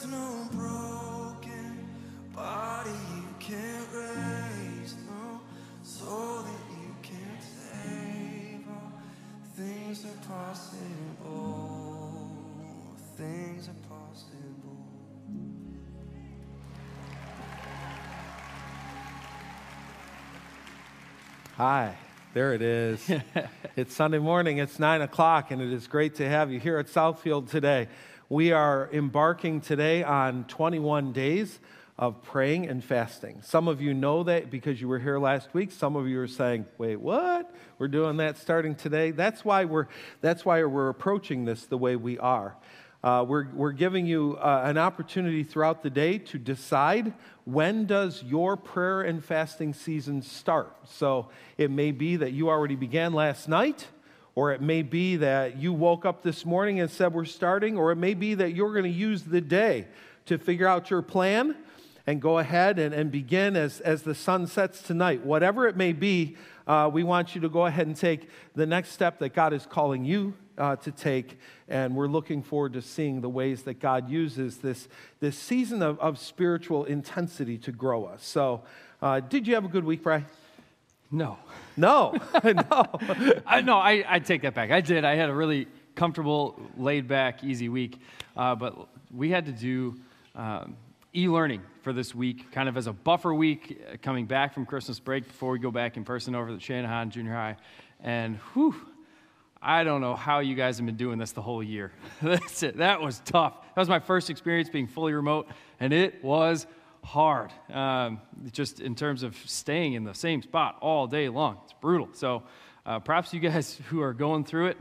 There's no broken body you can't raise, no soul that you can't save. All things are possible. Things are possible. Hi, there it is. it's Sunday morning, it's 9 o'clock, and it is great to have you here at Southfield today. We are embarking today on 21 days of praying and fasting. Some of you know that because you were here last week. Some of you are saying, wait, what? We're doing that starting today? That's why we're, that's why we're approaching this the way we are. Uh, we're, we're giving you uh, an opportunity throughout the day to decide when does your prayer and fasting season start. So it may be that you already began last night, or it may be that you woke up this morning and said we're starting, or it may be that you're going to use the day to figure out your plan and go ahead and, and begin as, as the sun sets tonight. Whatever it may be, uh, we want you to go ahead and take the next step that God is calling you uh, to take. And we're looking forward to seeing the ways that God uses this, this season of, of spiritual intensity to grow us. So, uh, did you have a good week, Bry? No. No, no. I, no, I, I take that back. I did. I had a really comfortable, laid back, easy week. Uh, but we had to do um, e learning for this week, kind of as a buffer week uh, coming back from Christmas break before we go back in person over at Channahon Junior High. And whew, I don't know how you guys have been doing this the whole year. That's it. That was tough. That was my first experience being fully remote, and it was hard. Um, just in terms of staying in the same spot all day long, it's brutal. So, uh, perhaps you guys who are going through it,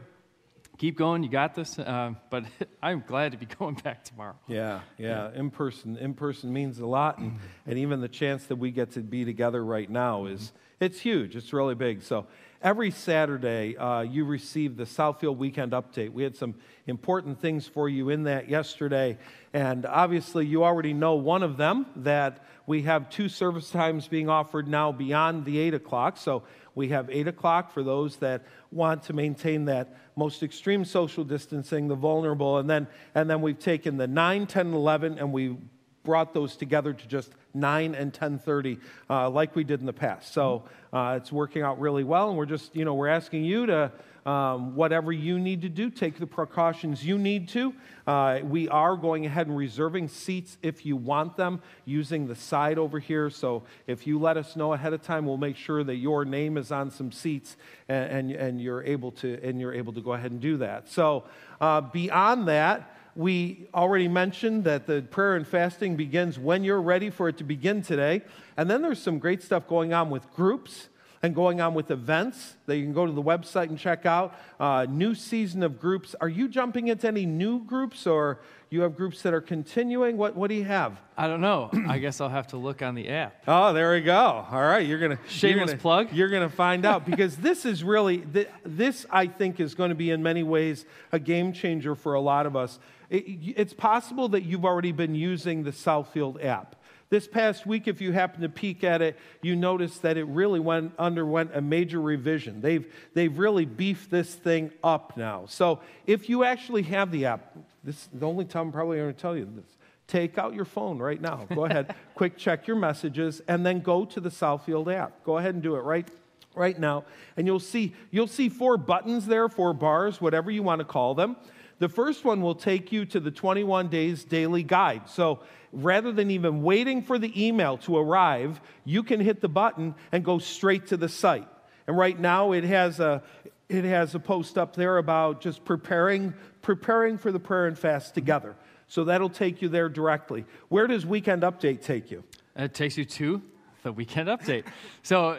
keep going. You got this. Uh, but I'm glad to be going back tomorrow. Yeah, yeah. In person, in person means a lot, and, and even the chance that we get to be together right now is it's huge. It's really big. So every Saturday, uh, you receive the Southfield Weekend Update. We had some important things for you in that yesterday, and obviously, you already know one of them that we have two service times being offered now beyond the 8 o'clock. So we have 8 o'clock for those that want to maintain that most extreme social distancing, the vulnerable, and then, and then we've taken the 9, 10, and 11, and we brought those together to just 9 and 10.30 uh, like we did in the past. So uh, it's working out really well and we're just you know we're asking you to um, whatever you need to do take the precautions you need to. Uh, we are going ahead and reserving seats if you want them using the side over here. So if you let us know ahead of time we'll make sure that your name is on some seats and, and, and you're able to and you're able to go ahead and do that. So uh, beyond that we already mentioned that the prayer and fasting begins when you're ready for it to begin today. And then there's some great stuff going on with groups and going on with events that you can go to the website and check out. Uh, new season of groups. Are you jumping into any new groups or you have groups that are continuing? What, what do you have? I don't know. I guess I'll have to look on the app. Oh, there we go. All right, you're gonna shameless you're gonna, plug. You're gonna find out because this is really this I think is going to be in many ways a game changer for a lot of us. It, it's possible that you've already been using the Southfield app. This past week, if you happen to peek at it, you notice that it really went, underwent a major revision. They've, they've really beefed this thing up now. So if you actually have the app, this is the only time I'm probably going to tell you this. Take out your phone right now. Go ahead, quick check your messages, and then go to the Southfield app. Go ahead and do it right right now and you'll see you'll see four buttons there four bars whatever you want to call them the first one will take you to the 21 days daily guide. So rather than even waiting for the email to arrive, you can hit the button and go straight to the site. And right now it has a it has a post up there about just preparing preparing for the prayer and fast together. So that'll take you there directly. Where does weekend update take you? It takes you to the weekend update. so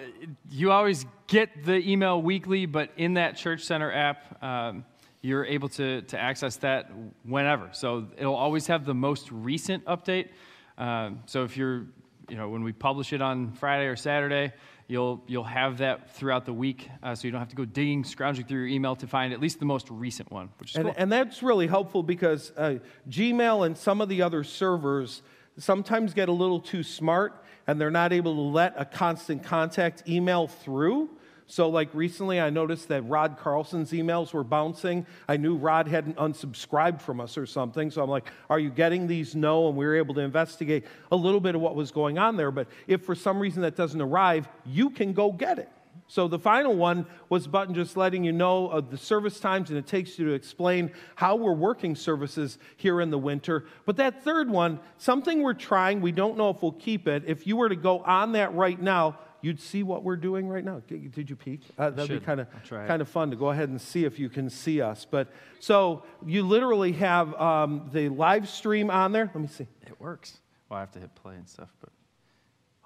you always get the email weekly, but in that church center app, um, you're able to, to access that whenever. So it'll always have the most recent update. Um, so if you're, you know, when we publish it on Friday or Saturday, you'll you'll have that throughout the week, uh, so you don't have to go digging, scrounging through your email to find at least the most recent one, which is and, cool. and that's really helpful because uh, Gmail and some of the other servers sometimes get a little too smart, and they're not able to let a constant contact email through. So, like recently, I noticed that Rod Carlson's emails were bouncing. I knew Rod hadn't unsubscribed from us or something. So, I'm like, Are you getting these? No. And we were able to investigate a little bit of what was going on there. But if for some reason that doesn't arrive, you can go get it. So the final one was button just letting you know of the service times, and it takes you to explain how we're working services here in the winter. But that third one, something we're trying, we don't know if we'll keep it. If you were to go on that right now, you'd see what we're doing right now. Did you peek? Uh, that'd be kind of I'll try it. kind of fun to go ahead and see if you can see us. But so you literally have um, the live stream on there. Let me see. It works. Well, I have to hit play and stuff, but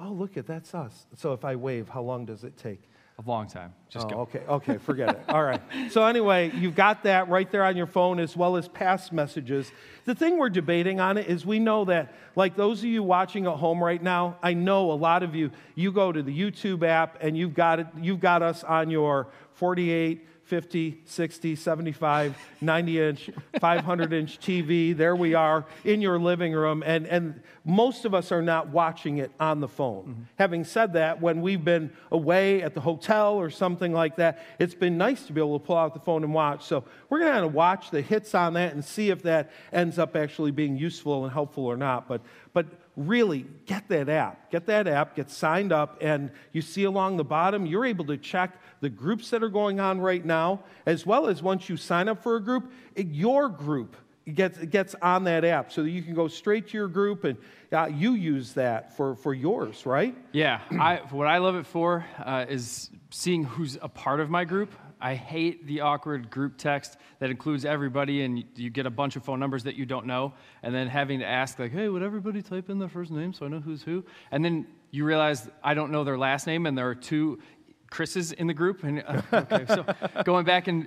Oh, look at that's us. So if I wave, how long does it take? A long time. Just oh, go. Okay, okay, forget it. All right. So, anyway, you've got that right there on your phone as well as past messages. The thing we're debating on it is we know that, like those of you watching at home right now, I know a lot of you, you go to the YouTube app and you've got, it, you've got us on your 48, 50, 60, 75, 90 inch, 500 inch TV. There we are in your living room. And, and most of us are not watching it on the phone. Mm-hmm. Having said that, when we've been away at the hotel or something like that, it's been nice to be able to pull out the phone and watch. So we're going to watch the hits on that and see if that ends up actually being useful and helpful or not. But, but really get that app. Get that app, get signed up, and you see along the bottom, you're able to check the groups that are going on right now, as well as once you sign up for a group, your group gets, gets on that app so that you can go straight to your group and uh, you use that for, for yours, right? Yeah, I, what I love it for uh, is seeing who's a part of my group. I hate the awkward group text that includes everybody and you, get a bunch of phone numbers that you don't know, and then having to ask, like, hey, would everybody type in their first name so I know who's who? And then you realize I don't know their last name, and there are two Chris's in the group. And uh, okay, so going back and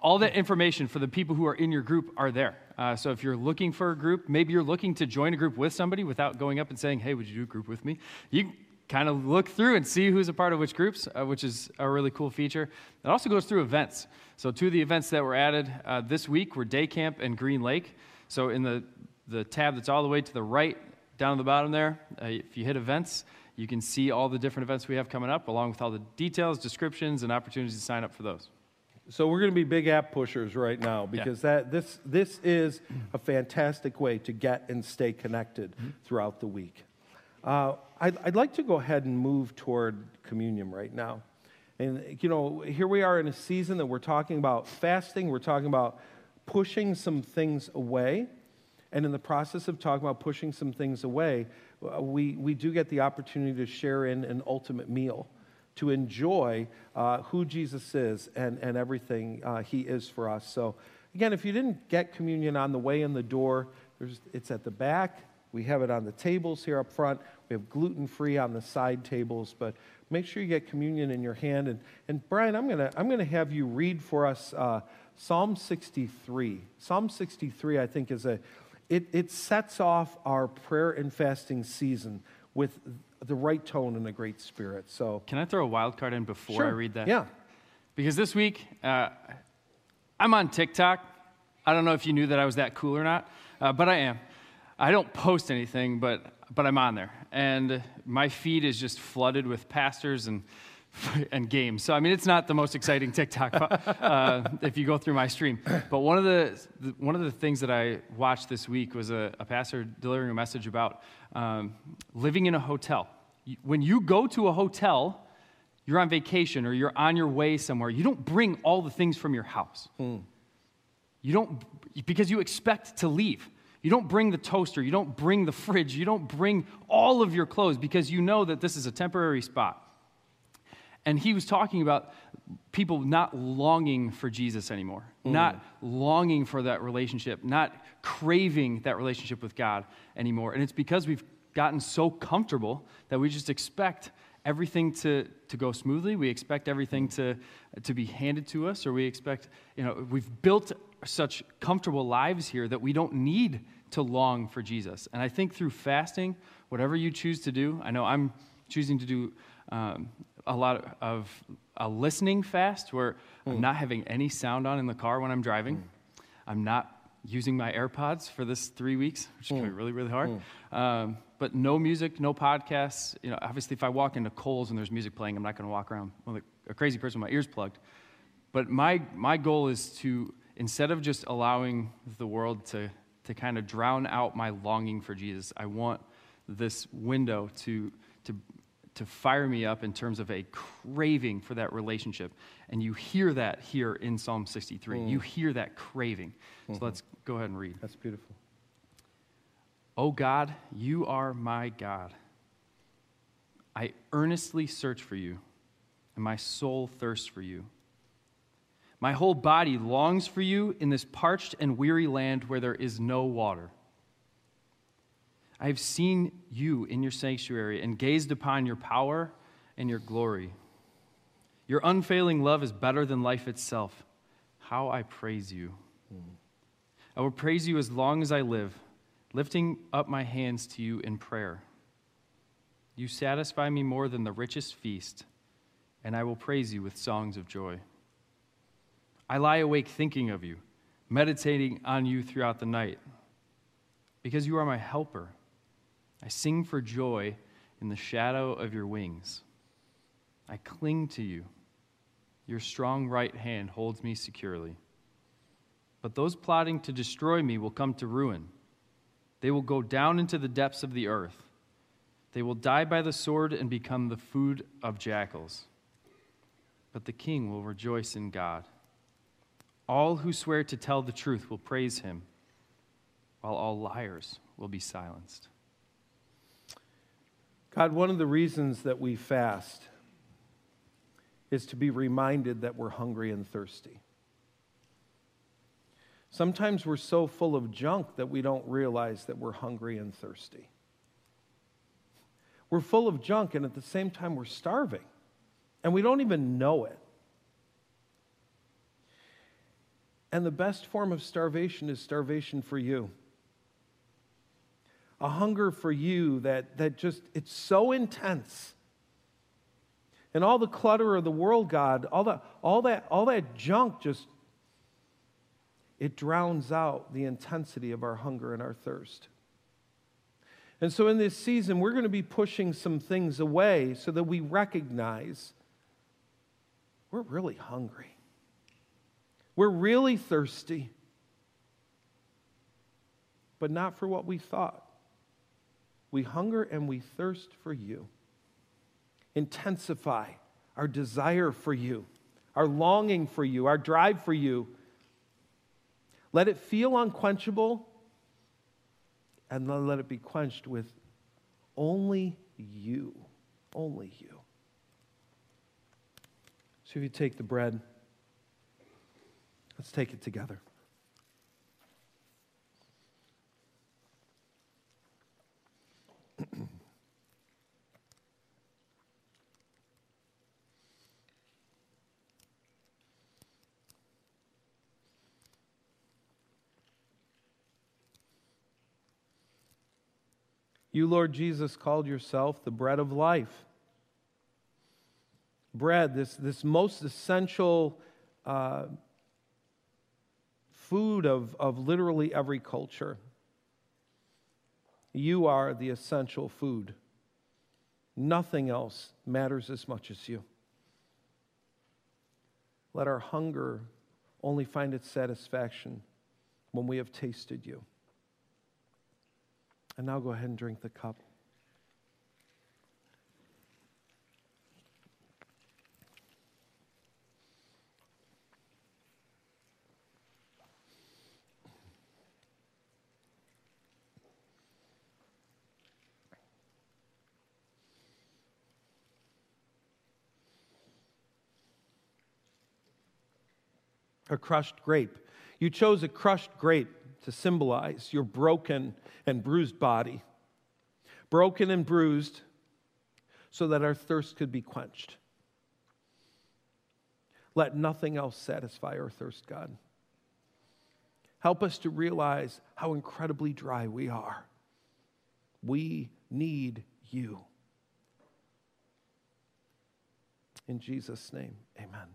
all that information for the people who are in your group are there. Uh, so if you're looking for a group, maybe you're looking to join a group with somebody without going up and saying, "Hey, would you do a group with me?" You kind of look through and see who's a part of which groups, uh, which is a really cool feature. It also goes through events. So two of the events that were added uh, this week were Day Camp and Green Lake. So in the the tab that's all the way to the right, down at the bottom there, uh, if you hit events, you can see all the different events we have coming up, along with all the details, descriptions, and opportunities to sign up for those. So we're going to be big app pushers right now because that this this is a fantastic way to get and stay connected throughout the week. Uh, I'd, I'd like to go ahead and move toward communion right now, and you know here we are in a season that we're talking about fasting. We're talking about pushing some things away, and in the process of talking about pushing some things away, uh, we we do get the opportunity to share in an ultimate meal to enjoy uh, who Jesus is and, and everything uh, he is for us. So, again, if you didn't get communion on the way in the door, it's at the back. We have it on the tables here up front. We have gluten free on the side tables, but make sure you get communion in your hand. And, and Brian, I'm going to I'm gonna have you read for us uh, Psalm 63. Psalm 63, I think, is a, it, it sets off our prayer and fasting season with the right tone and a great spirit. So, Can I throw a wild card in before Sure. I read that? Yeah. Because this week, uh, I'm on TikTok. I don't know if you knew that I was that cool or not, uh, but I am. I don't post anything, but, but I'm on there. And my feed is just flooded with pastors and, and games. So, I mean, it's not the most exciting TikTok uh, if you go through my stream. But one of the, one of the things that I watched this week was a, a pastor delivering a message about um, living in a hotel. When you go to a hotel, you're on vacation or you're on your way somewhere, you don't bring all the things from your house. You don't, because you expect to leave. You don't bring the toaster, you don't bring the fridge, you don't bring all of your clothes because you know that this is a temporary spot. And he was talking about people not longing for Jesus anymore, mm. not longing for that relationship, not craving that relationship with God anymore. And it's because we've gotten so comfortable that we just expect everything to, to go smoothly. We expect everything to, to be handed to us, or we expect, you know, we've built such comfortable lives here that we don't need to long for Jesus. And I think through fasting, whatever you choose to do, I know I'm choosing to do um, a lot of a listening fast where I'm not having any sound on in the car when I'm driving. I'm not using my AirPods for this three weeks, which is going to be really, really hard. Um, but no music, no podcasts. You know, obviously, if I walk into Kohl's and there's music playing, I'm not going to walk around, like, a crazy person with my ears plugged. But my, my goal is to, instead of just allowing the world to, to kind of drown out my longing for Jesus, I want this window to, to, to fire me up in terms of a craving for that relationship. And you hear that here in Psalm 63. You mm. hear that craving. So mm-hmm. let's go ahead and read. That's beautiful. Oh God, you are my God. I earnestly search for you, and my soul thirsts for you. My whole body longs for you in this parched and weary land where there is no water. I have seen you in your sanctuary and gazed upon your power and your glory. Your unfailing love is better than life itself. How I praise you. I will praise you as long as I live, lifting up my hands to you in prayer. You satisfy me more than the richest feast, and I will praise you with songs of joy. I lie awake thinking of you, meditating on you throughout the night, because you are my helper. I sing for joy in the shadow of your wings. I cling to you. Your strong right hand holds me securely. But those plotting to destroy me will come to ruin. They will go down into the depths of the earth. They will die by the sword and become the food of jackals. But the king will rejoice in God. All who swear to tell the truth will praise him, while all liars will be silenced. God, one of the reasons that we fast is to be reminded that we're hungry and thirsty. Sometimes we're so full of junk that we don't realize that we're hungry and thirsty. We're full of junk, and at the same time, we're starving, and we don't even know it. And the best form of starvation is starvation for you. A hunger for you that, that just, it's so intense. And all the clutter of the world, God, all, the, all, that, all that junk just, it drowns out the intensity of our hunger and our thirst. And so in this season, we're going to be pushing some things away so that we recognize we're really hungry. We're really thirsty, but not for what we thought. We hunger and we thirst for you. Intensify our desire for you, our longing for you, our drive for you. Let it feel unquenchable, and then let it be quenched with only you. Only you. So if you take the bread, let's take it together. You, Lord Jesus, called yourself the bread of life. Bread, this, this most essential uh, food of, of literally every culture. You are the essential food. Nothing else matters as much as you. Let our hunger only find its satisfaction when we have tasted you. And now go ahead and drink the cup. A crushed grape. You chose a crushed grape to symbolize your broken and bruised body. Broken and bruised so that our thirst could be quenched. Let nothing else satisfy our thirst, God. Help us to realize how incredibly dry we are. We need you. In Jesus' name, amen.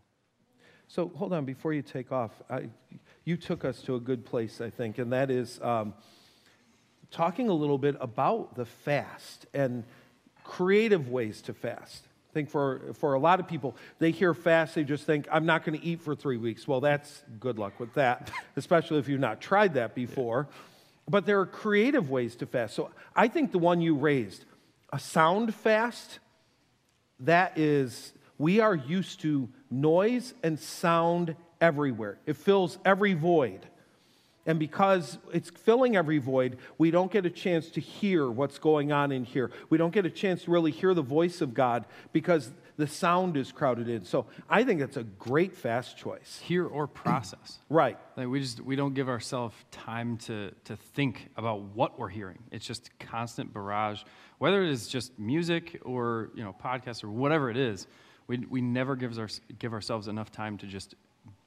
So hold on, before you take off, I, you took us to a good place, I think, and that is um, talking a little bit about the fast and creative ways to fast. I think for, for a lot of people, they hear fast, they just think, I'm not going to eat for three weeks. Well, that's good luck with that, especially if you've not tried that before. But there are creative ways to fast. So I think the one you raised, a sound fast, that is, we are used to noise and sound everywhere. It fills every void. And because it's filling every void, we don't get a chance to hear what's going on in here. We don't get a chance to really hear the voice of God because the sound is crowded in. So I think that's a great fast choice. Hear or process. Right. Like we just we don't give ourselves time to to think about what we're hearing. It's just constant barrage. Whether it is just music or you know podcasts or whatever it is, we we never gives our, give ourselves enough time to just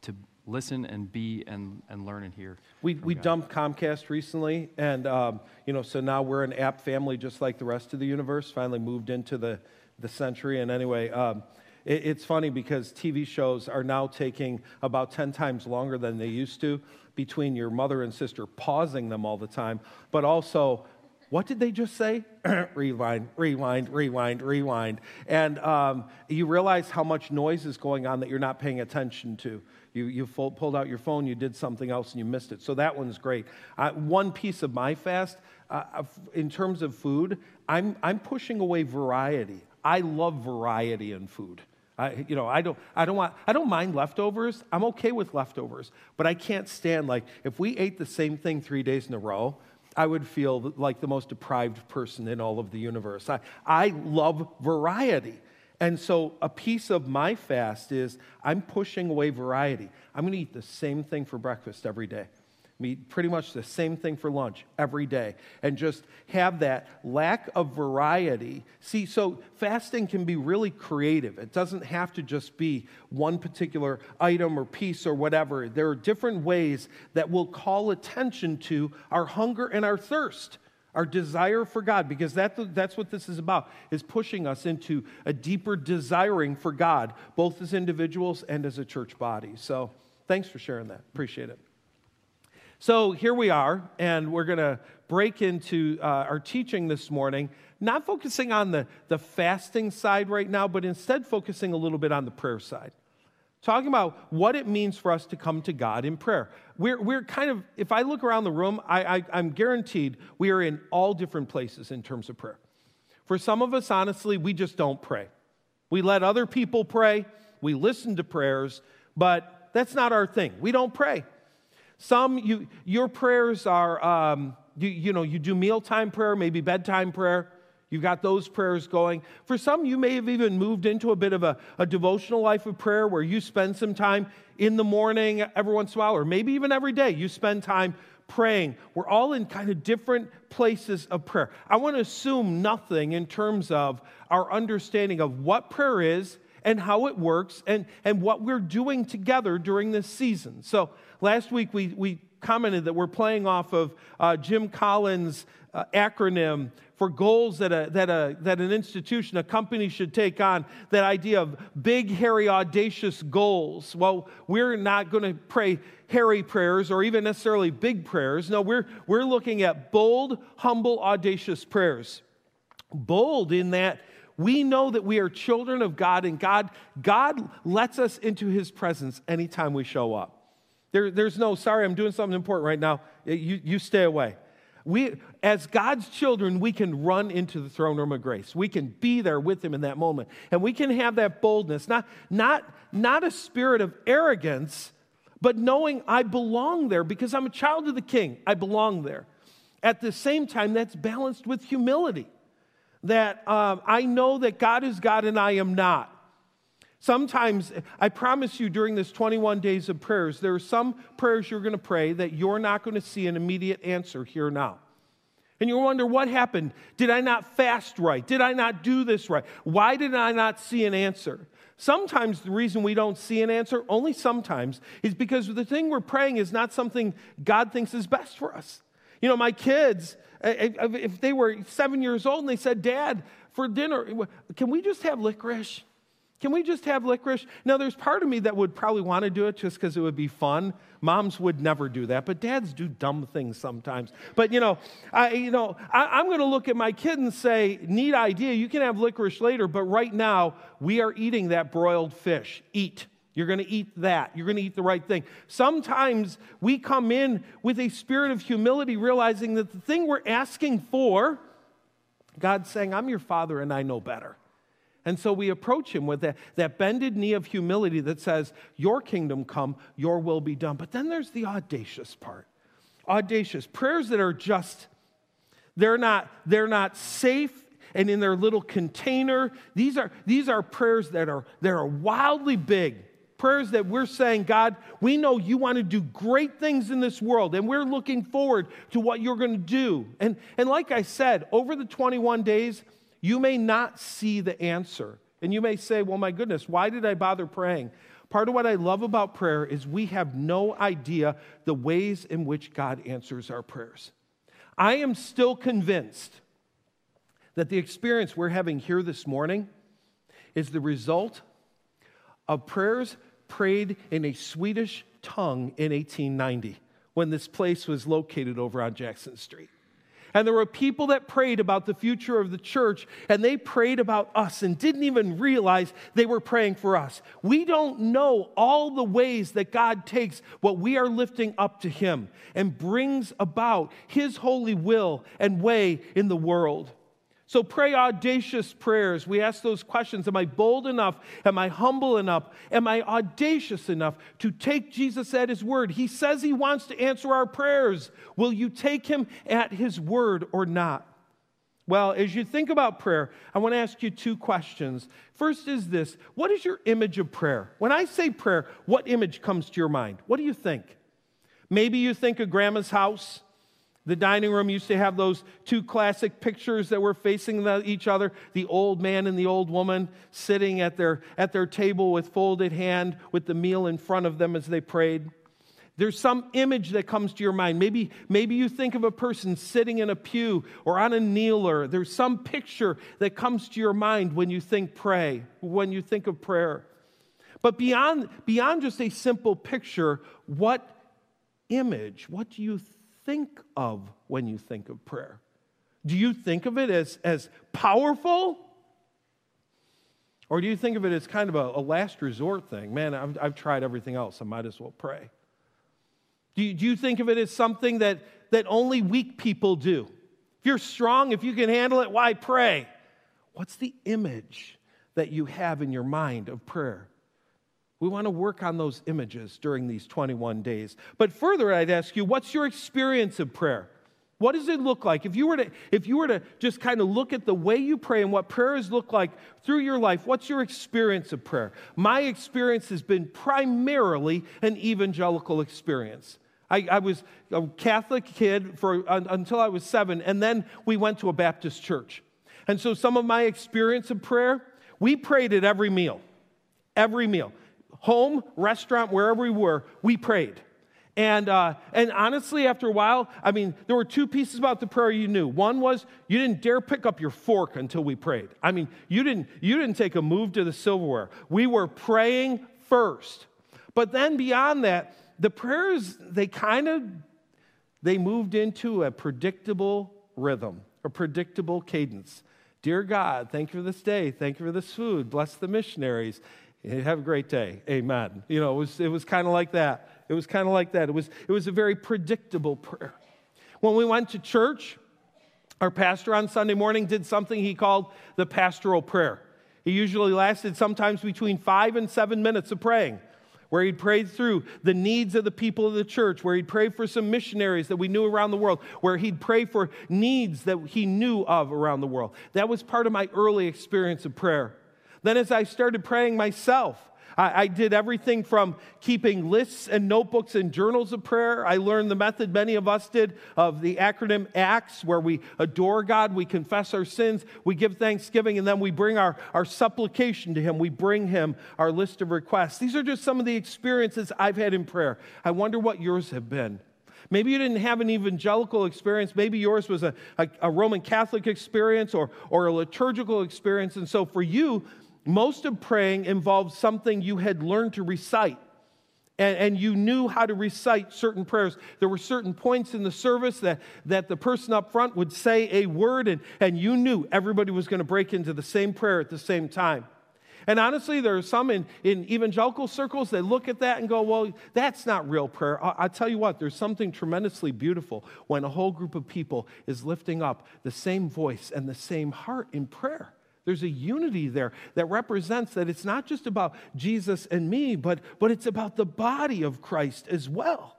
to listen and be and, and learn and hear. We, we God. dumped Comcast recently, and um, you know, so now we're an app family just like the rest of the universe. Finally moved into the the century, and anyway. Um, it, it's funny because TV shows are now taking about 10 times longer than they used to between your mother and sister pausing them all the time, but also what did they just say? rewind, rewind, rewind, rewind. And um, you realize how much noise is going on that you're not paying attention to. You, you pulled out your phone, you did something else, and you missed it. So that one's great. Uh, one piece of my fast, uh, in terms of food, I'm, I'm pushing away variety. I love variety in food. I, you know, I don't, I don't want, I don't mind leftovers. I'm okay with leftovers, but I can't stand like if we ate the same thing three days in a row. I would feel like the most deprived person in all of the universe. I, I love variety. And so a piece of my fast is I'm pushing away variety. I'm going to eat the same thing for breakfast every day. Eat pretty much the same thing for lunch every day and just have that lack of variety. See, so fasting can be really creative. It doesn't have to just be one particular item or piece or whatever. There are different ways that will call attention to our hunger and our thirst our desire for God, because that, that's what this is about, is pushing us into a deeper desiring for God, both as individuals and as a church body. So thanks for sharing that. Appreciate it. So here we are, and we're going to break into uh, our teaching this morning, not focusing on the, the fasting side right now, but instead focusing a little bit on the prayer side. Talking about what it means for us to come to God in prayer. We're, we're kind of, if I look around the room, I, I, I'm guaranteed we are in all different places in terms of prayer. For some of us, honestly, we just don't pray. We let other people pray, we listen to prayers, but that's not our thing. We don't pray. Some, you, your prayers are, um, you, you know, you do mealtime prayer, maybe bedtime prayer. You've got those prayers going. For some, you may have even moved into a bit of a, a, devotional life of prayer where you spend some time in the morning every once in a while, or maybe even every day. You spend time praying. We're all in kind of different places of prayer. I want to assume nothing in terms of our understanding of what prayer is and how it works and, and what we're doing together during this season. So last week we, we commented that we're playing off of uh, Jim Collins' uh, acronym for goals that, a, that, a, that an institution, a company should take on, that idea of big, hairy, audacious goals. Well, we're not going to pray hairy prayers or even necessarily big prayers. No, we're, we're looking at bold, humble, audacious prayers. Bold in that we know that we are children of God, and God, God lets us into his presence anytime we show up. There, there's no, sorry, I'm doing something important right now. You, you stay away. We, as God's children, we can run into the throne room of grace. We can be there with Him in that moment. And we can have that boldness, not, not, not a spirit of arrogance, but knowing I belong there because I'm a child of the King. I belong there. At the same time, that's balanced with humility that um, I know that God is God and I am not. Sometimes, I promise you, during this 21 days of prayers, there are some prayers you're going to pray that you're not going to see an immediate answer here now. And you wonder, what happened? Did I not fast right? Did I not do this right? Why did I not see an answer? Sometimes the reason we don't see an answer, only sometimes, is because the thing we're praying is not something God thinks is best for us. You know, my kids, if they were seven years old and they said, Dad, for dinner, can we just have licorice? Can we just have licorice? Now, there's part of me that would probably want to do it just because it would be fun. Moms would never do that, but dads do dumb things sometimes. But you know, I, you know, I, I'm going to look at my kid and say, "Neat idea. You can have licorice later, but right now we are eating that broiled fish. Eat." You're going to eat that. You're going to eat the right thing. Sometimes we come in with a spirit of humility, realizing that the thing we're asking for, God's saying, I'm your father and I know better. And so we approach him with that, that bended knee of humility that says, Your kingdom come, your will be done. But then there's the audacious part. Audacious. Prayers that are just, they're not, they're not safe and in their little container. These are, these are prayers that are, that are wildly big. Prayers that we're saying, God, we know you want to do great things in this world, and we're looking forward to what you're going to do. And, and like I said, over the 21 days, you may not see the answer. And you may say, well, my goodness, why did I bother praying? Part of what I love about prayer is we have no idea the ways in which God answers our prayers. I am still convinced that the experience we're having here this morning is the result of prayers prayed in a Swedish tongue in 1890 when this place was located over on Jackson Street. And there were people that prayed about the future of the church, and they prayed about us and didn't even realize they were praying for us. We don't know all the ways that God takes what we are lifting up to Him and brings about His holy will and way in the world. So pray audacious prayers. We ask those questions Am I bold enough? Am I humble enough? Am I audacious enough to take Jesus at his word? He says he wants to answer our prayers. Will you take him at his word or not? Well, as you think about prayer, I want to ask you two questions. First is this What is your image of prayer? When I say prayer, what image comes to your mind? What do you think? Maybe you think of grandma's house. The dining room used to have those two classic pictures that were facing the, each other the old man and the old woman sitting at their, at their table with folded hand with the meal in front of them as they prayed. There's some image that comes to your mind. Maybe, maybe you think of a person sitting in a pew or on a kneeler. There's some picture that comes to your mind when you think pray, when you think of prayer. But beyond, beyond just a simple picture, what image, what do you think of when you think of prayer? Do you think of it as, as powerful? Or do you think of it as kind of a, a last resort thing? Man, I've, I've, tried everything else. I might as well pray. Do you, do you think of it as something that, that only weak people do? If you're strong, if you can handle it, why pray? What's the image that you have in your mind of prayer? We want to work on those images during these 21 days. But further, I'd ask you, what's your experience of prayer? What does it look like? If you were to, if you were to just kind of look at the way you pray and what prayers look like through your life, what's your experience of prayer? My experience has been primarily an evangelical experience. I, I was a Catholic kid for, until I was seven, and then we went to a Baptist church. And so some of my experience of prayer, we prayed at every meal. Every meal home, restaurant, wherever we were, we prayed. And, uh, and honestly, after a while, I mean, there were two pieces about the prayer you knew. One was you didn't dare pick up your fork until we prayed. I mean, you didn't, you didn't take a move to the silverware. We were praying first. But then beyond that, the prayers, they kind of, they moved into a predictable rhythm, a predictable cadence. Dear God, thank you for this day. Thank you for this food. Bless the missionaries. Have a great day. Amen. You know, it was, it was kind of like that. It was kind of like that. It was, it was a very predictable prayer. When we went to church, our pastor on Sunday morning did something he called the pastoral prayer. He usually lasted sometimes between five and seven minutes of praying, where he'd pray through the needs of the people of the church, where he'd pray for some missionaries that we knew around the world, where he'd pray for needs that he knew of around the world. That was part of my early experience of prayer. Then, as I started praying myself, I, I, did everything from keeping lists and notebooks and journals of prayer. I learned the method many of us did of the acronym ACTS, where we adore God, we confess our sins, we give thanksgiving, and then we bring our, our supplication to Him. We bring Him our list of requests. These are just some of the experiences I've had in prayer. I wonder what yours have been. Maybe you didn't have an evangelical experience. Maybe yours was a, a, a Roman Catholic experience or, or a liturgical experience. And so for you, most of praying involved something you had learned to recite. And, and, you knew how to recite certain prayers. There were certain points in the service that, that the person up front would say a word, and, and you knew everybody was going to break into the same prayer at the same time. And honestly, there are some in, in evangelical circles that look at that and go, well, that's not real prayer. I, I tell you what, there's something tremendously beautiful when a whole group of people is lifting up the same voice and the same heart in prayer. There's a unity there that represents that it's not just about Jesus and me, but, but it's about the body of Christ as well.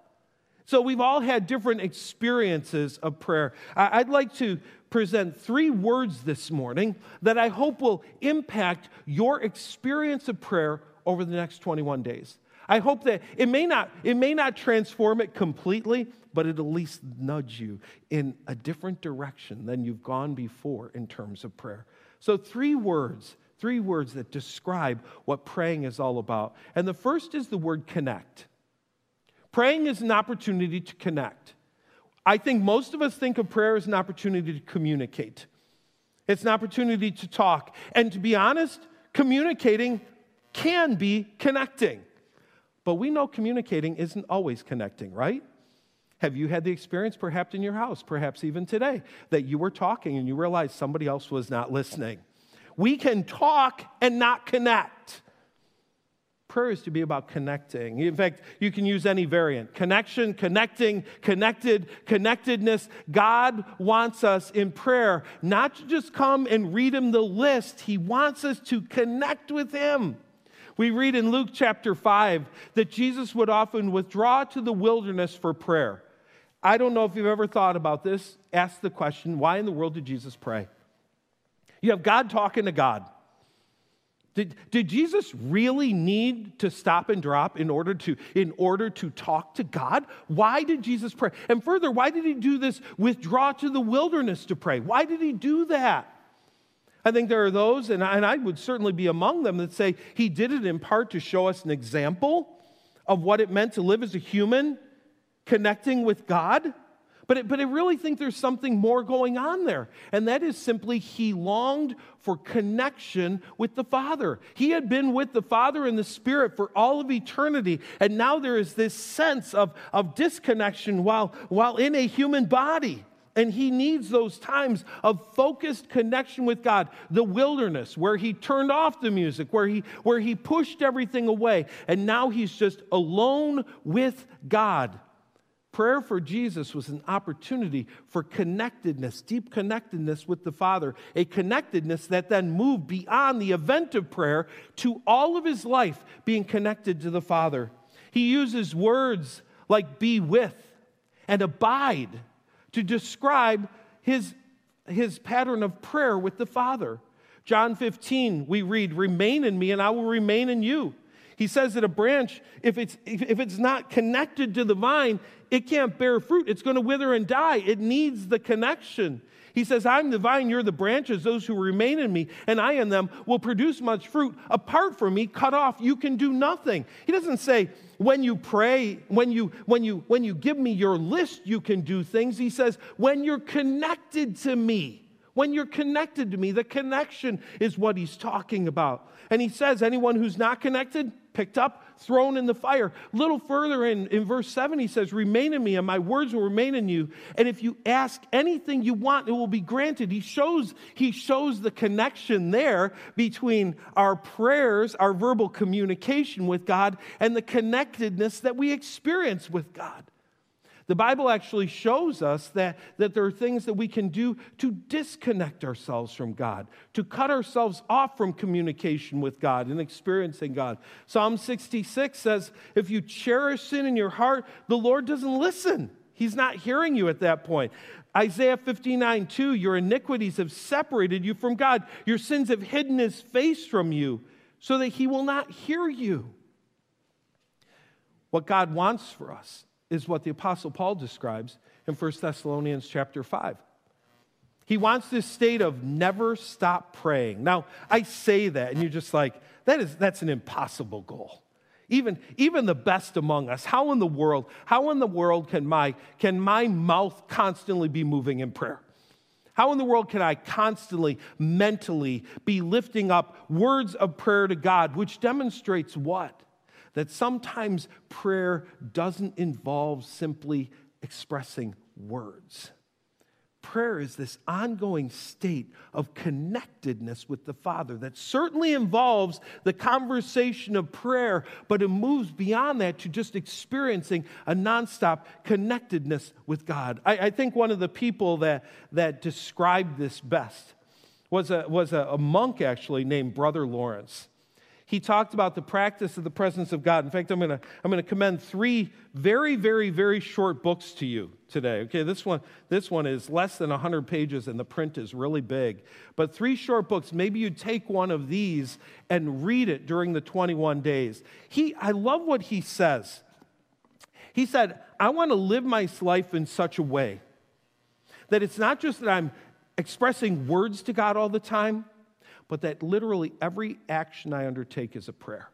So we've all had different experiences of prayer. I'd like to present three words this morning that I hope will impact your experience of prayer over the next 21 days. I hope that it may not, it may not transform it completely, but it'll at least nudge you in a different direction than you've gone before in terms of prayer. So, three words, three words that describe what praying is all about. And the first is the word connect. Praying is an opportunity to connect. I think most of us think of prayer as an opportunity to communicate. It's an opportunity to talk. And to be honest, communicating can be connecting. But we know communicating isn't always connecting, right? Have you had the experience, perhaps in your house, perhaps even today, that you were talking and you realized somebody else was not listening? We can talk and not connect. Prayer is to be about connecting. In fact, you can use any variant connection, connecting, connected, connectedness. God wants us in prayer not to just come and read Him the list, He wants us to connect with Him. We read in Luke chapter 5 that Jesus would often withdraw to the wilderness for prayer. I don't know if you've ever thought about this. Ask the question why in the world did Jesus pray? You have God talking to God. Did, did Jesus really need to stop and drop in order to, in order to talk to God? Why did Jesus pray? And further, why did he do this withdraw to the wilderness to pray? Why did he do that? I think there are those, and I, and I would certainly be among them, that say he did it in part to show us an example of what it meant to live as a human connecting with God. But, it, but I really think there's something more going on there. And that is simply he longed for connection with the Father. He had been with the Father and the Spirit for all of eternity. And now there is this sense of, of disconnection while, while in a human body. And he needs those times of focused connection with God. The wilderness, where he turned off the music, where he, where he pushed everything away. And now he's just alone with God. Prayer for Jesus was an opportunity for connectedness, deep connectedness with the Father, a connectedness that then moved beyond the event of prayer to all of his life being connected to the Father. He uses words like be with and abide to describe his, his pattern of prayer with the Father. John 15, we read, Remain in me, and I will remain in you. He says that a branch, if it's, if it's not connected to the vine, it can't bear fruit. It's going to wither and die. It needs the connection. He says, I'm the vine, you're the branches. Those who remain in me and I in them will produce much fruit. Apart from me, cut off, you can do nothing. He doesn't say, when you pray, when you, when you, when you give me your list, you can do things. He says, when you're connected to me, when you're connected to me, the connection is what he's talking about. And he says, anyone who's not connected, picked up, thrown in the fire. A little further in, in verse 7, he says, Remain in me, and my words will remain in you. And if you ask anything you want, it will be granted. He shows, he shows the connection there between our prayers, our verbal communication with God, and the connectedness that we experience with God. The Bible actually shows us that, that there are things that we can do to disconnect ourselves from God, to cut ourselves off from communication with God and experiencing God. Psalm 66 says, If you cherish sin in your heart, the Lord doesn't listen. He's not hearing you at that point. Isaiah 59 2, your iniquities have separated you from God. Your sins have hidden his face from you so that he will not hear you. What God wants for us is what the apostle Paul describes in 1 Thessalonians chapter 5. He wants this state of never stop praying. Now, I say that and you're just like, that is that's an impossible goal. Even, even the best among us, how in the world, how in the world can my, can my mouth constantly be moving in prayer? How in the world can I constantly, mentally be lifting up words of prayer to God, which demonstrates what? That sometimes prayer doesn't involve simply expressing words prayer is this ongoing state of connectedness with the Father that certainly involves the conversation of prayer, but it moves beyond that to just experiencing a nonstop connectedness with God. I, I think one of the people that, that described this best was, a, was a, a monk actually named Brother Lawrence he talked about the practice of the presence of God. In fact, I'm going to I'm to commend three very, very, very short books to you today. Okay, this one, this one is less than 100 pages and the print is really big. But three short books, maybe you take one of these and read it during the 21 days. He, I love what he says. He said, I want to live my life in such a way that it's not just that I'm expressing words to God all the time, but that literally every action I undertake is a prayer.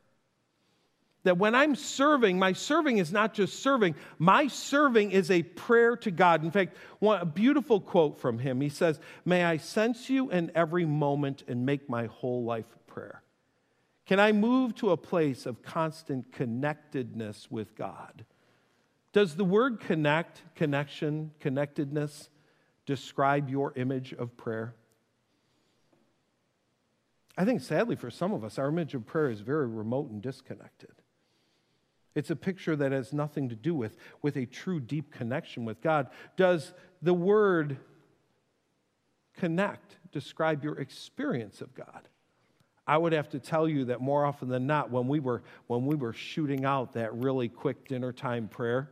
That when I'm serving, my serving is not just serving, my serving is a prayer to God. In fact, one, a beautiful quote from him he says, May I sense you in every moment and make my whole life prayer. Can I move to a place of constant connectedness with God? Does the word connect, connection, connectedness describe your image of prayer? I think sadly for some of us, our image of prayer is very remote and disconnected. It's a picture that has nothing to do with, with a true deep connection with God. Does the word connect describe your experience of God? I would have to tell you that more often than not, when we were, when we were shooting out that really quick dinner time prayer,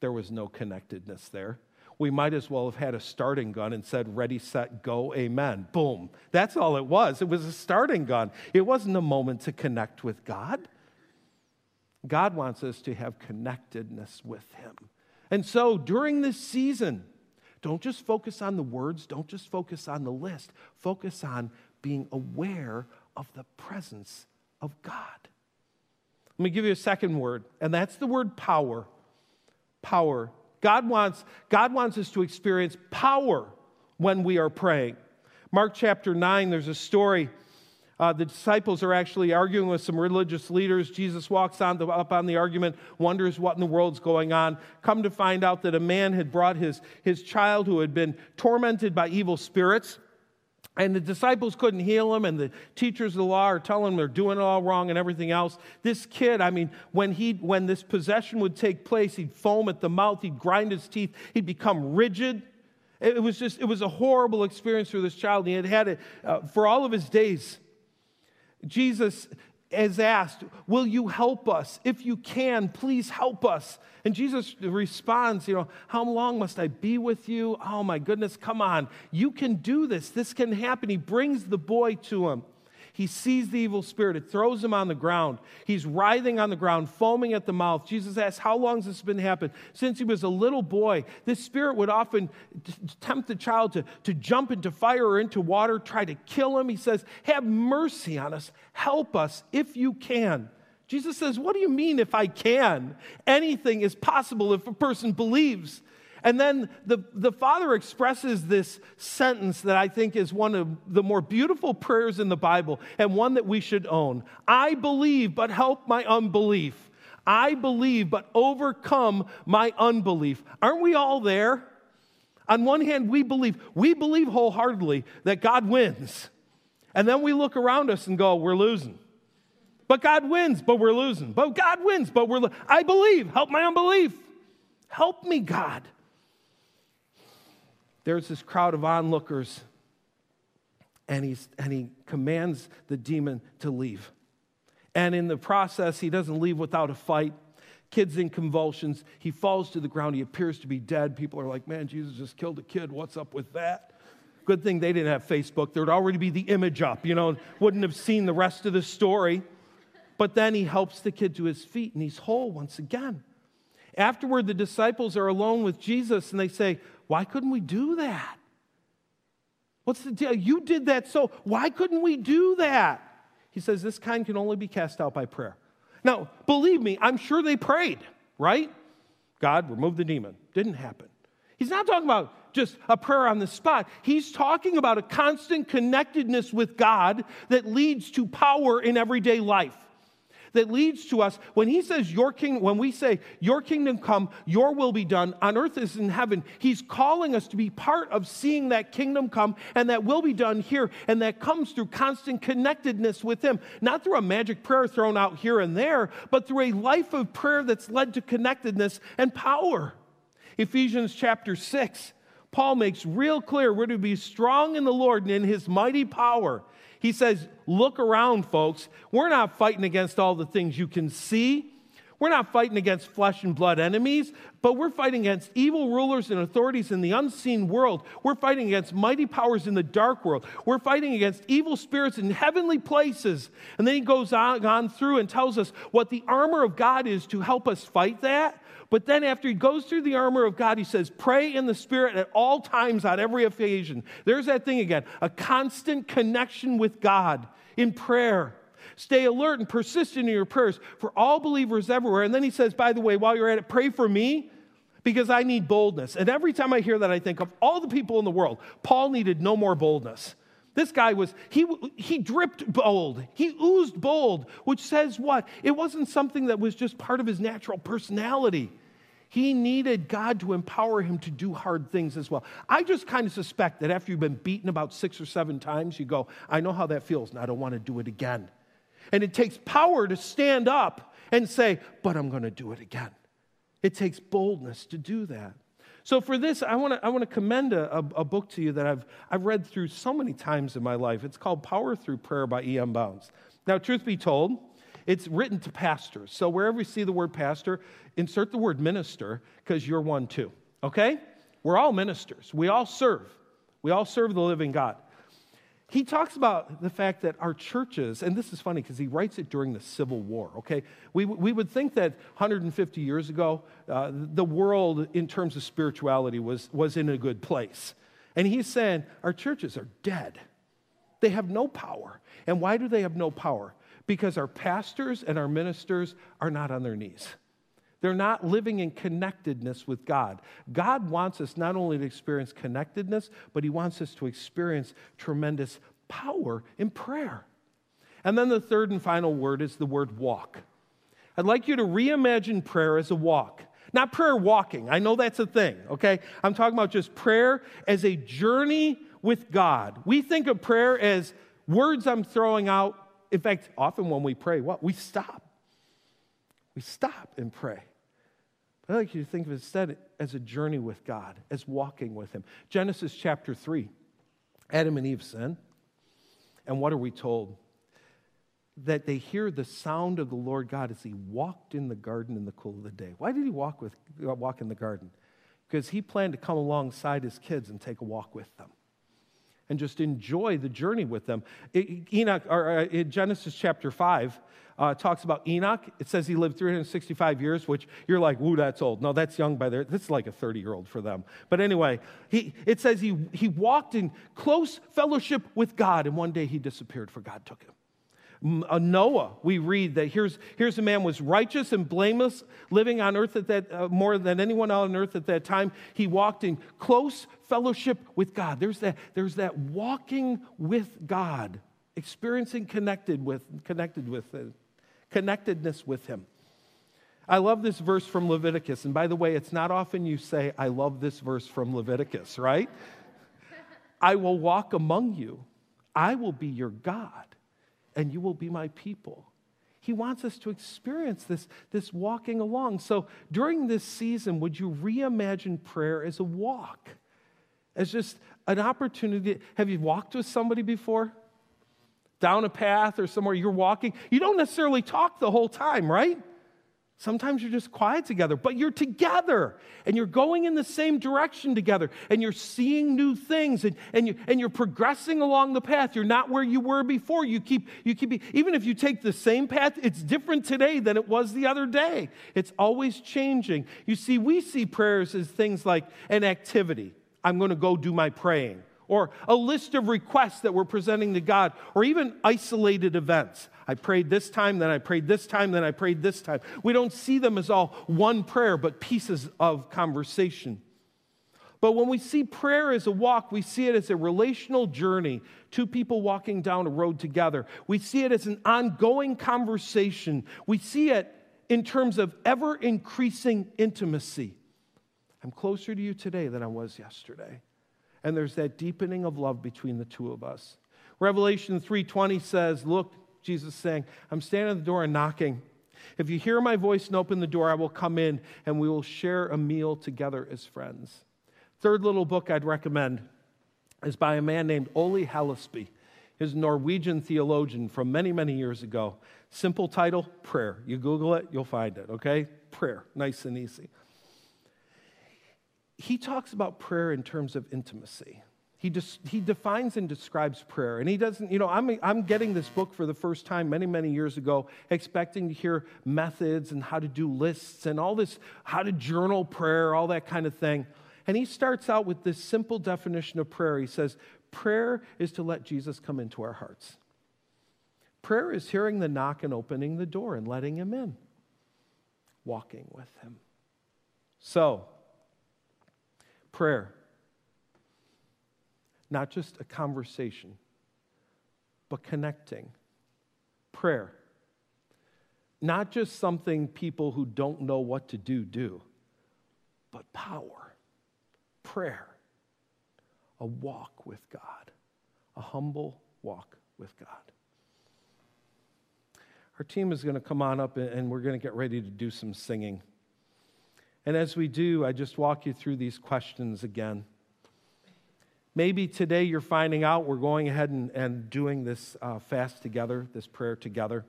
there was no connectedness there we might as well have had a starting gun and said, Ready, set, go, amen. Boom. That's all it was. It was a starting gun. It wasn't a moment to connect with God. God wants us to have connectedness with Him. And so during this season, don't just focus on the words, don't just focus on the list, focus on being aware of the presence of God. Let me give you a second word, and that's the word power. Power. God wants, God wants us to experience power when we are praying. Mark chapter 9, there's a story. Uh, the disciples are actually arguing with some religious leaders. Jesus walks on the, up on the argument, wonders what in the world's going on. Come to find out that a man had brought his, his child who had been tormented by evil spirits. And the disciples couldn't heal him, and the teachers of the law are telling them they're doing it all wrong and everything else. This kid, I mean, when, he, when this possession would take place, he'd foam at the mouth, he'd grind his teeth, he'd become rigid. It was just, it was a horrible experience for this child. He had had it uh, for all of his days. Jesus is asked, Will you help us? If you can, please help us. And Jesus responds, You know, how long must I be with you? Oh my goodness, come on. You can do this. This can happen. He brings the boy to him. He sees the evil spirit. It throws him on the ground. He's writhing on the ground, foaming at the mouth. Jesus asks, How long has this been happening? Since he was a little boy, this spirit would often tempt the child to, to jump into fire or into water, try to kill him. He says, Have mercy on us. Help us if you can. Jesus says, What do you mean if I can? Anything is possible if a person believes. And then the, the father expresses this sentence that I think is one of the more beautiful prayers in the Bible and one that we should own. I believe, but help my unbelief. I believe, but overcome my unbelief. Aren't we all there? On one hand, we believe, we believe wholeheartedly that God wins. And then we look around us and go, we're losing. But God wins, but we're losing. But God wins, but we're lo- I believe. Help my unbelief. Help me, God there's this crowd of onlookers, and, he's, and he commands the demon to leave. And in the process, he doesn't leave without a fight. Kid's in convulsions. He falls to the ground. He appears to be dead. People are like, man, Jesus just killed a kid. What's up with that? Good thing they didn't have Facebook. There would already be the image up, you know, wouldn't have seen the rest of the story. But then he helps the kid to his feet and he's whole once again. Afterward, the disciples are alone with Jesus and they say, why couldn't we do that? What's the deal? You did that, so why couldn't we do that? He says, This kind can only be cast out by prayer. Now, believe me, I'm sure they prayed, right? God, remove the demon. Didn't happen. He's not talking about just a prayer on the spot. He's talking about a constant connectedness with God that leads to power in everyday life that leads to us. When he says your king when we say your kingdom come your will be done on earth as in heaven he's calling us to be part of seeing that kingdom come and that will be done here and that comes through constant connectedness with him. Not through a magic prayer thrown out here and there but through a life of prayer that's led to connectedness and power. Ephesians chapter 6 Paul makes real clear we're to be strong in the Lord and in his mighty power. He says, Look around, folks. We're not fighting against all the things you can see. We're not fighting against flesh and blood enemies, but we're fighting against evil rulers and authorities in the unseen world. We're fighting against mighty powers in the dark world. We're fighting against evil spirits in heavenly places. And then he goes on, on through and tells us what the armor of God is to help us fight that. But then after he goes through the armor of God, he says, pray in the Spirit at all times on every occasion. There's that thing again a constant connection with God in prayer. Stay alert and persistent in your prayers for all believers everywhere. And then he says, by the way, while you're at it, pray for me because I need boldness. And every time I hear that, I think of all the people in the world. Paul needed no more boldness. This guy was, he, he dripped bold. He oozed bold, which says what? It wasn't something that was just part of his natural personality. He needed God to empower him to do hard things as well. I just kind of suspect that after you've been beaten about six or seven times, you go, I know how that feels, and I don't want to do it again. And it takes power to stand up and say, but I'm going to do it again. It takes boldness to do that. So, for this, I want to I wanna commend a, a, a, book to you that I've, I've read through so many times in my life. It's called Power Through Prayer by E.M. Bounds. Now, truth be told, it's written to pastors. So wherever you see the word pastor, insert the word minister because you're one too. Okay? We're all ministers. We all serve. We all serve the living God. He talks about the fact that our churches, and this is funny because he writes it during the Civil War, okay? We, we would think that 150 years ago, uh, the world in terms of spirituality was, was in a good place. And he's saying our churches are dead. They have no power. And why do they have no power? Because our pastors and our ministers are not on their knees. They're not living in connectedness with God. God wants us not only to experience connectedness, but He wants us to experience tremendous power in prayer. And then the third and final word is the word walk. I'd like you to reimagine prayer as a walk. Not prayer walking. I know that's a thing, okay? I'm talking about just prayer as a journey with God. We think of prayer as words I'm throwing out in fact, often when we pray, what? We stop. We stop and pray. But I'd like you to think of it instead as a journey with God, as walking with Him. Genesis chapter 3, Adam and Eve sin. And what are we told? That they hear the sound of the Lord God as He walked in the garden in the cool of the day. Why did He walk, with, walk in the garden? Because He planned to come alongside His kids and take a walk with them and just enjoy the journey with them. Enoch, or uh, Genesis chapter 5, uh, talks about Enoch. It says he lived 365 years, which you're like, woo, that's old. No, that's young by there. That's like a 30 year old for them. But anyway, he, it says he, he walked in close fellowship with God, and one day he disappeared, for God took him. Uh, Noah, we read that here's, here's a man was righteous and blameless, living on earth at that uh, more than anyone on earth at that time. He walked in close fellowship with God. There's that, there's that walking with God, experiencing connected with, connected with, uh, connectedness with Him. I love this verse from Leviticus. And by the way, it's not often you say, I love this verse from Leviticus, right? I will walk among you, I will be your God and you will be my people. He wants us to experience this, this walking along. So during this season, would you reimagine prayer as a walk? As just an opportunity. Have you walked with somebody before? Down a path or somewhere you're walking? You don't necessarily talk the whole time, right? Sometimes you're just quiet together, but you're together and you're going in the same direction together and you're seeing new things and, and, you, and you're progressing along the path. You're not where you were before. You keep, you keep, even if you take the same path, it's different today than it was the other day. It's always changing. You see, we see prayers as things like an activity. I'm going to go do my praying or a list of requests that we're presenting to God, or even isolated events. I prayed this time, then I prayed this time, then I prayed this time. We don't see them as all one prayer, but pieces of conversation. But when we see prayer as a walk, we see it as a relational journey, two people walking down a road together. We see it as an ongoing conversation. We see it in terms of ever increasing intimacy. I'm closer to you today than I was yesterday. And there's that deepening of love between the two of us. Revelation 3:20 says, "Look, Jesus saying, I'm standing at the door and knocking. If you hear my voice and open the door, I will come in and we will share a meal together as friends." Third little book I'd recommend is by a man named Ole Hallesby. He's a Norwegian theologian from many, many years ago. Simple title Prayer. You Google it, you'll find it, okay? Prayer. Nice and easy. He talks about prayer in terms of intimacy. He, he defines and describes prayer. And he doesn't, you know, I'm, I'm getting this book for the first time many, many years ago, expecting to hear methods and how to do lists and all this, how to journal prayer, all that kind of thing. And he starts out with this simple definition of prayer. He says, Prayer is to let Jesus come into our hearts. Prayer is hearing the knock and opening the door and letting him in, walking with him. So, prayer, not just a conversation, but connecting. Prayer, not just something people who don't know what to do do, but power prayer, a walk with God, a humble walk with God. Our team is going to come on up and we're going to get ready to do some singing. And as we do, I just walk you through these questions again. Maybe today you're finding out we're going ahead and, and doing this uh, fast together, this prayer together,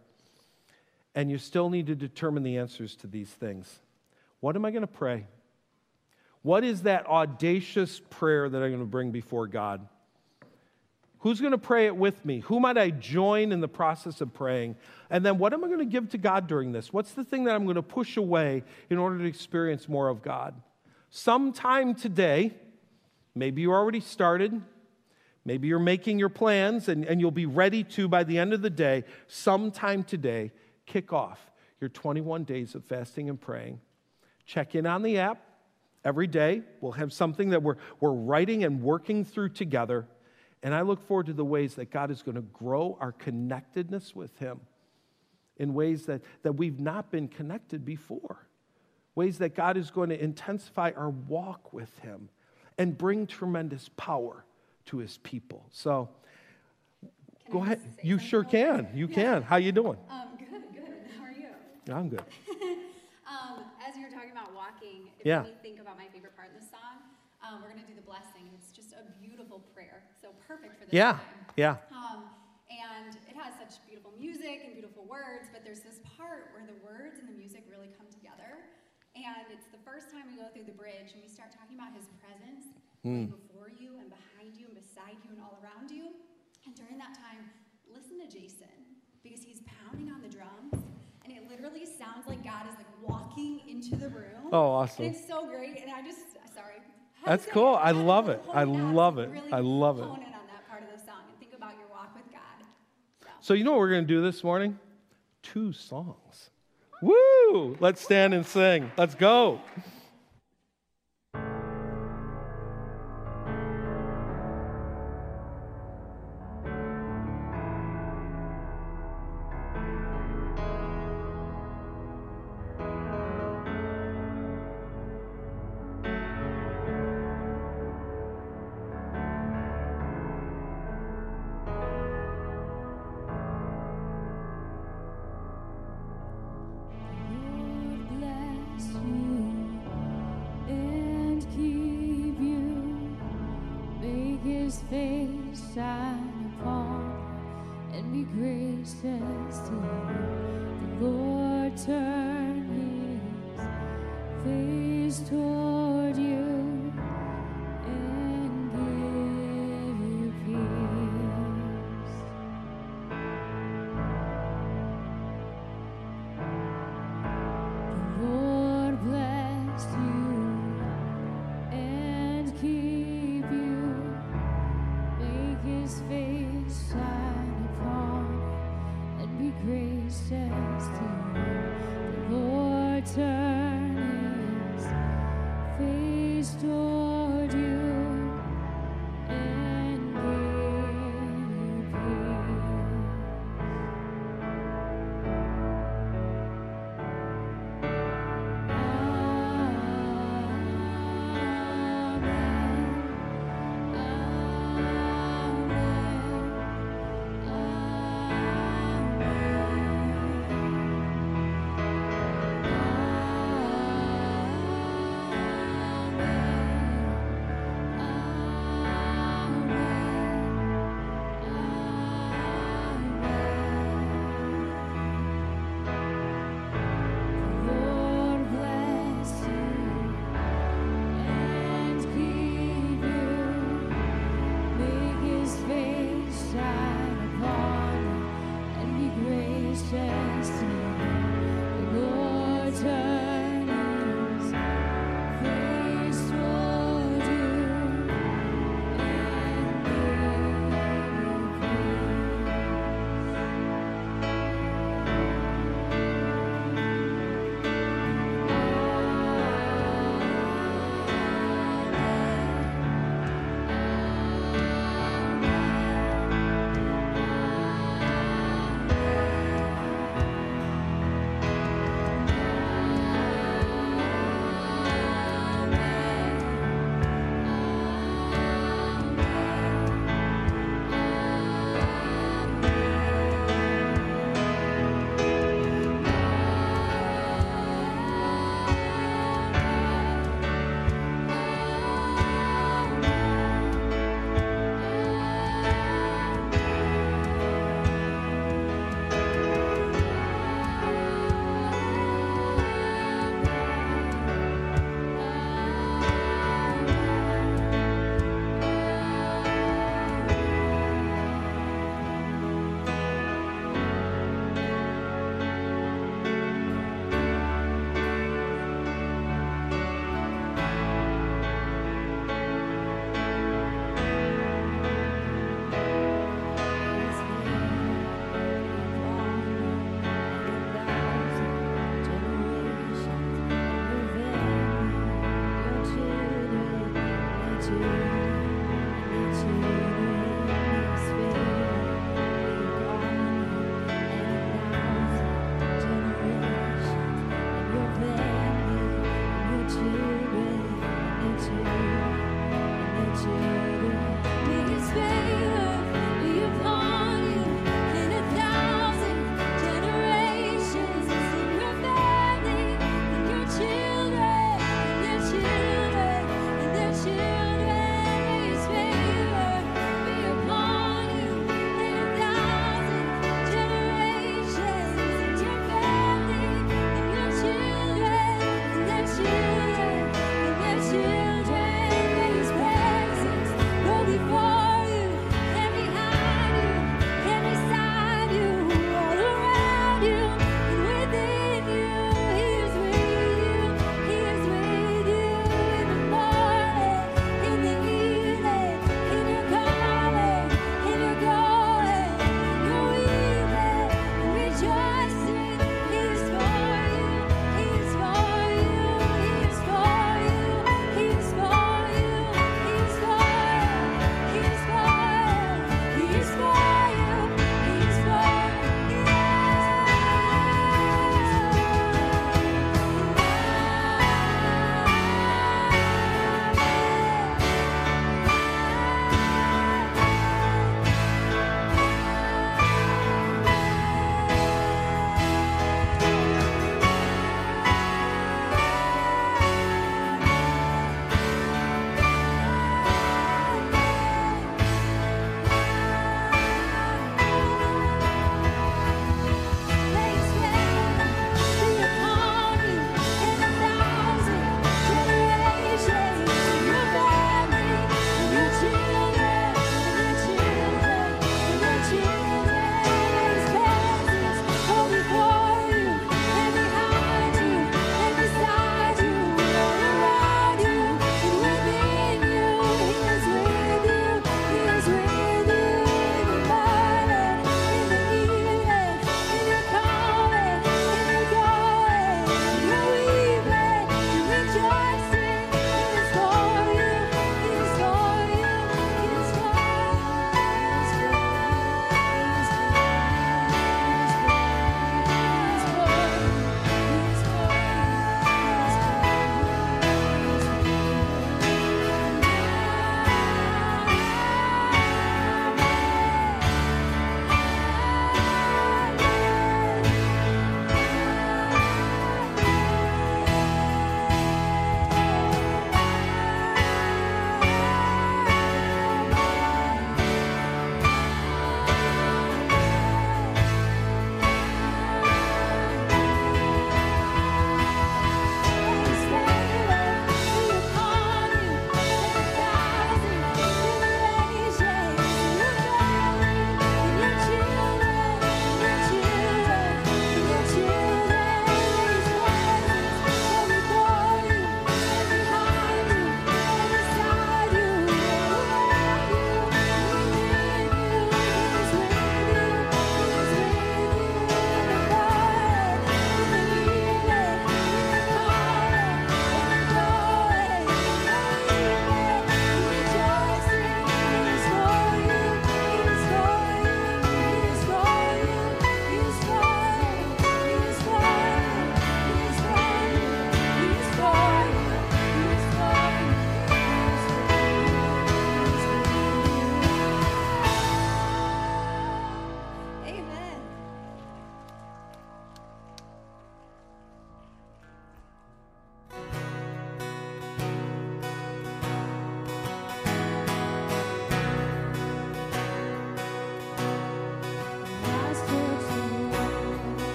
and you still need to determine the answers to these things. What am I going to pray? What is that audacious prayer that I'm going to bring before God? Who's going to pray it with me? Who might I join in the process of praying? And then what am I going to give to God during this? What's the thing that I'm going to push away in order to experience more of God? Sometime today, maybe you already started, maybe you're making your plans and, and you'll be ready to, by the end of the day, sometime today, kick off your 21 days of fasting and praying. Check in on the app Every day, we'll have something that we're, we're writing and working through together. And I look forward to the ways that God is going to grow our connectedness with Him in ways that, that we've not been connected before. Ways that God is going to intensify our walk with Him and bring tremendous power to His people. So, Can go I ahead. You something sure can. You can. How you doing? Um, good, good. How are you? I'm good. Um, as you were talking about walking, it Yeah. made me think about my favorite part in the song. Um, we're going to do the blessing. It's just a beautiful prayer. So perfect for this Yeah. time. Yeah. Um, and it has such beautiful music and beautiful words, but there's this part where the words and the music really come together. And it's the first time we go through the bridge and we start talking about his presence going before you and behind you and beside you and all around you. And during that time, listen to Jason because he's pounding on the drums and it literally sounds like God is like walking into the room. Oh, awesome. And it's so great. And I just. That's Had to say cool. it. I love it. I love it. really I love it. Hone in on that part of the song and think about your walk with God. So. So, you know what we're going to do this morning? Two songs. Woo! Let's stand and sing. Let's go. Shine upon and be gracious to you. The Lord turn his face toward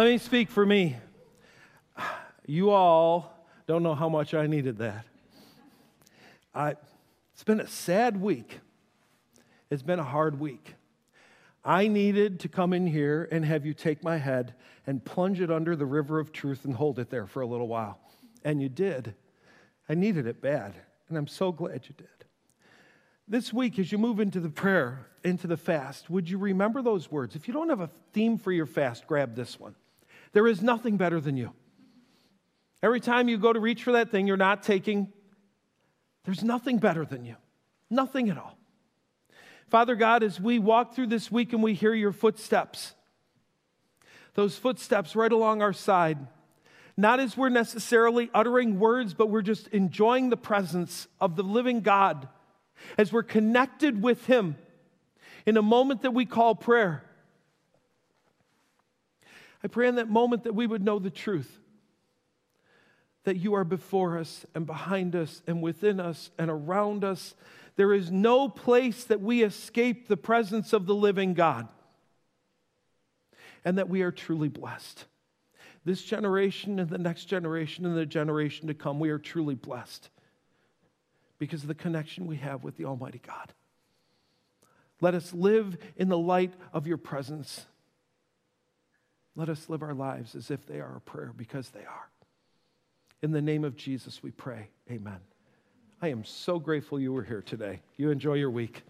Let me speak for me. You all don't know how much I needed that. I, it's been a sad week. It's been a hard week. I needed to come in here and have you take my head and plunge it under the river of truth and hold it there for a little while. And you did. I needed it bad, and I'm so glad you did. This week, as you move into the prayer, into the fast, would you remember those words? If you don't have a theme for your fast, grab this one. There is nothing better than you. Every time you go to reach for that thing, you're not taking, there's nothing better than you. Nothing at all. Father God, as we walk through this week and we hear your footsteps, those footsteps right along our side, not as we're necessarily uttering words, but we're just enjoying the presence of the living God as we're connected with Him in a moment that we call prayer. I pray in that moment that we would know the truth that you are before us and behind us and within us and around us. There is no place that we escape the presence of the living God, and that we are truly blessed. This generation and the next generation and the generation to come, we are truly blessed because of the connection we have with the Almighty God. Let us live in the light of your presence. Let us live our lives as if they are a prayer because they are. In the name of Jesus, we pray. Amen. I am so grateful you were here today. You enjoy your week.